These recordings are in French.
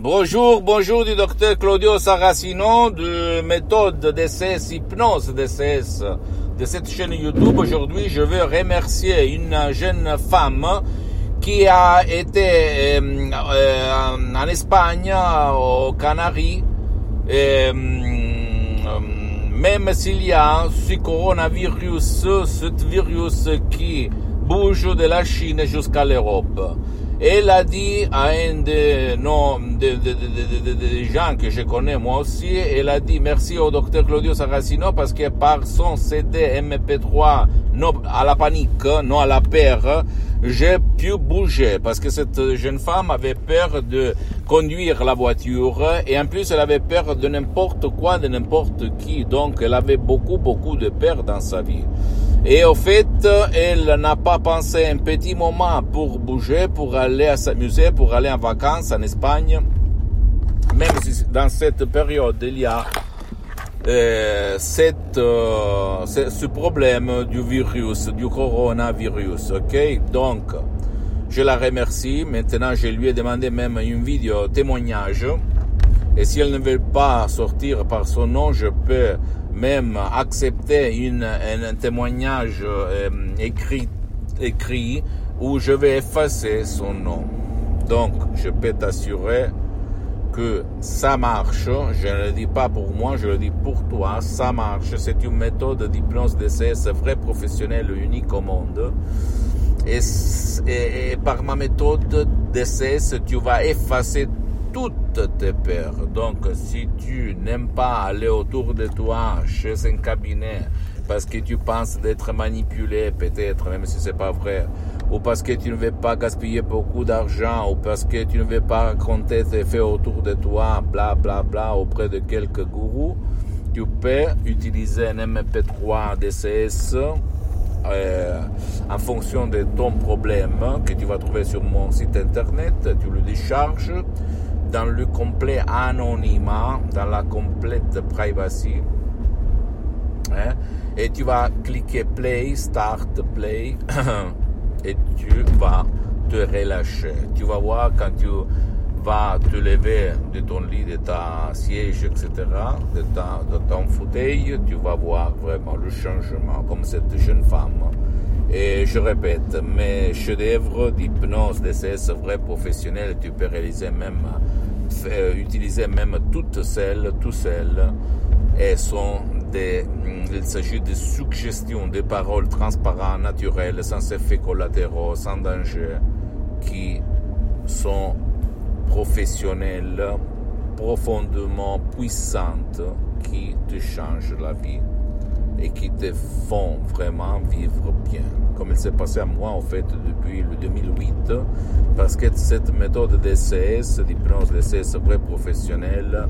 Bonjour, bonjour du docteur Claudio Saracino de méthode DCS Hypnose DCS de cette chaîne YouTube. Aujourd'hui, je veux remercier une jeune femme qui a été euh, euh, en Espagne, aux Canaries, euh, même s'il y a ce coronavirus, ce virus qui bouge de la Chine jusqu'à l'Europe. Elle a dit à un de nos de, de, de, gens que je connais moi aussi, elle a dit merci au docteur Claudio Saracino parce que par son CD MP3 non à la panique, non à la peur, j'ai pu bouger parce que cette jeune femme avait peur de conduire la voiture et en plus elle avait peur de n'importe quoi, de n'importe qui. Donc elle avait beaucoup beaucoup de peur dans sa vie. Et au fait, elle n'a pas pensé un petit moment pour bouger, pour aller s'amuser, pour aller en vacances en Espagne. Même si dans cette période, il y a euh, cette, euh, ce problème du virus, du coronavirus. Ok, donc je la remercie. Maintenant, je lui ai demandé même une vidéo témoignage. Et si elle ne veut pas sortir par son nom, je peux même accepter une, un témoignage euh, écrit, écrit où je vais effacer son nom. Donc, je peux t'assurer que ça marche. Je ne le dis pas pour moi, je le dis pour toi. Ça marche. C'est une méthode d'hypnose DCS vrai professionnel unique au monde. Et, et, par ma méthode DCS, tu vas effacer toutes tes peurs. Donc, si tu n'aimes pas aller autour de toi chez un cabinet parce que tu penses d'être manipulé, peut-être, même si c'est pas vrai, ou parce que tu ne veux pas gaspiller beaucoup d'argent, ou parce que tu ne veux pas raconter tes faits autour de toi, bla bla bla, auprès de quelques gourous, tu peux utiliser un MP3 DCS euh, en fonction de ton problème que tu vas trouver sur mon site internet, tu le décharges dans le complet anonymat, dans la complète privacy. Hein, et tu vas cliquer play, start, play, et tu vas te relâcher. Tu vas voir quand tu vas te lever de ton lit, de ta siège, etc., de, ta, de ton fauteuil, tu vas voir vraiment le changement, comme cette jeune femme. Et je répète, mes chefs-d'œuvre d'hypnose, DCS vrais professionnels, tu peux réaliser même utiliser même toutes celles, toutes celles, sont des, mm, il s'agit de suggestions, de paroles transparentes, naturelles, sans effets collatéraux, sans danger, qui sont professionnelles, profondément puissantes, qui te changent la vie et qui te font vraiment vivre bien. Comme il s'est passé à moi, en fait, depuis le 2008, parce que cette méthode DCS, d'hypnose DCS vrai professionnel,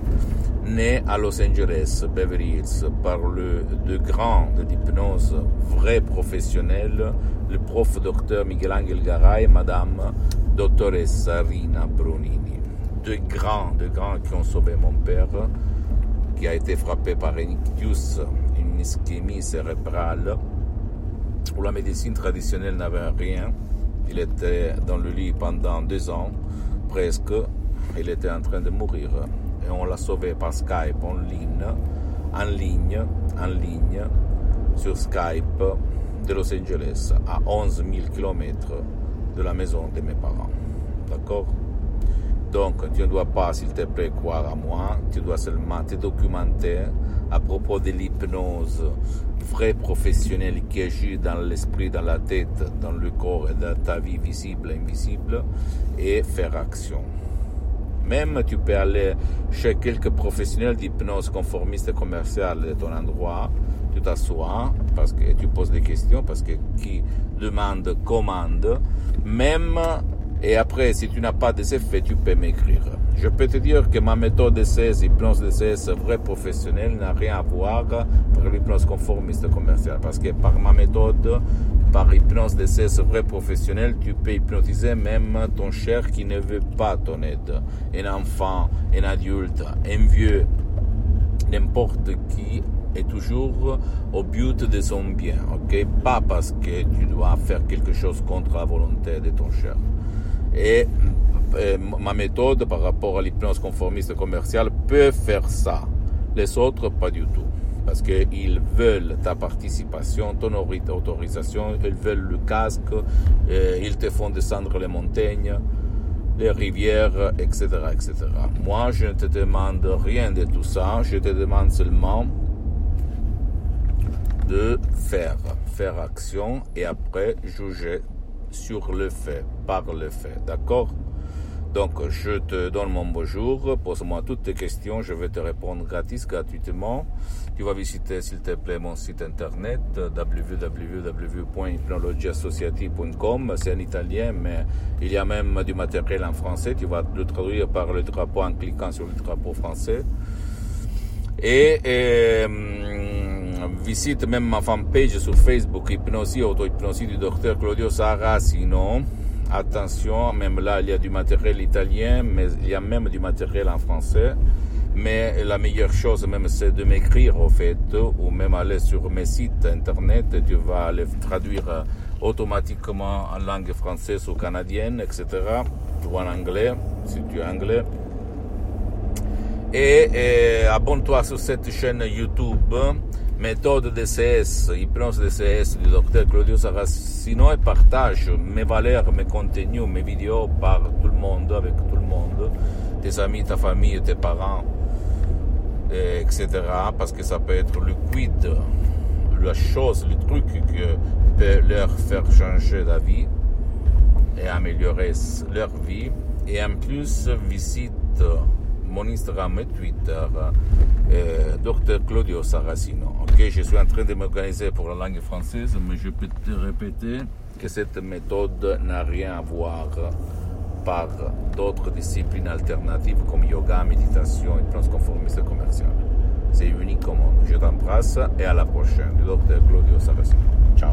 naît à Los Angeles, Beverly Hills, par le, le grand d'hypnose vrai professionnel, le prof docteur Miguel Angel Garay et madame doctoressa Rina Brunini. Deux grands, deux grands qui ont sauvé mon père, qui a été frappé par un ictus ischémie cérébrale, où la médecine traditionnelle n'avait rien. Il était dans le lit pendant deux ans, presque. Il était en train de mourir. Et on l'a sauvé par Skype en ligne, en ligne, en ligne, sur Skype de Los Angeles, à 11 000 km de la maison de mes parents. D'accord? Donc, tu ne dois pas, s'il te plaît, croire à moi. Tu dois seulement te documenter à propos de l'hypnose vrai professionnel qui agit dans l'esprit, dans la tête, dans le corps et dans ta vie visible et invisible et faire action. Même tu peux aller chez quelques professionnels d'hypnose conformiste commerciale de ton endroit, tu t'assois parce que tu poses des questions, parce que qui demande commande. Même Et après, si tu n'as pas des effets, tu peux m'écrire. Je peux te dire que ma méthode DCS, hypnose DCS vrai professionnel, n'a rien à voir avec l'hypnose conformiste commerciale. Parce que par ma méthode, par hypnose DCS vrai professionnel, tu peux hypnotiser même ton cher qui ne veut pas ton aide. Un enfant, un adulte, un vieux, n'importe qui est toujours au but de son bien, ok? Pas parce que tu dois faire quelque chose contre la volonté de ton cher. Et euh, ma méthode par rapport à l'hypnose conformiste commerciale peut faire ça. Les autres, pas du tout. Parce qu'ils veulent ta participation, ton autorisation, ils veulent le casque, euh, ils te font descendre les montagnes, les rivières, etc., etc. Moi, je ne te demande rien de tout ça, je te demande seulement de faire, faire action et après juger sur le fait, par le fait. D'accord? Donc, je te donne mon bonjour, pose-moi toutes tes questions, je vais te répondre gratuitement. Tu vas visiter, s'il te plaît, mon site internet www.hypnologieassociative.com. C'est en italien, mais il y a même du matériel en français. Tu vas le traduire par le drapeau en cliquant sur le drapeau français. Et, hum, visite même ma fanpage sur Facebook, Hypnosie, auto-hypnosie du docteur Claudio Saracino. Attention, même là, il y a du matériel italien, mais il y a même du matériel en français. Mais la meilleure chose même, c'est de m'écrire, au fait, ou même aller sur mes sites internet, tu vas les traduire automatiquement en langue française ou canadienne, etc., ou en anglais, si tu es anglais. Et abonne-toi sur cette chaîne YouTube méthode DCS, hypnose DCS du docteur Claudio Saracino et partage mes valeurs, mes contenus, mes vidéos par tout le monde, avec tout le monde, tes amis, ta famille, tes parents, etc. Parce que ça peut être le quid, la chose, le truc qui peut leur faire changer la vie et améliorer leur vie. Et en plus, visite mon Instagram et Twitter, euh, Dr Claudio Saracino. Ok, je suis en train de m'organiser pour la langue française, mais je peux te répéter que cette méthode n'a rien à voir par d'autres disciplines alternatives comme yoga, méditation et transconformisme commercial. C'est unique au monde. Je t'embrasse et à la prochaine. Dr Claudio Saracino. Ciao.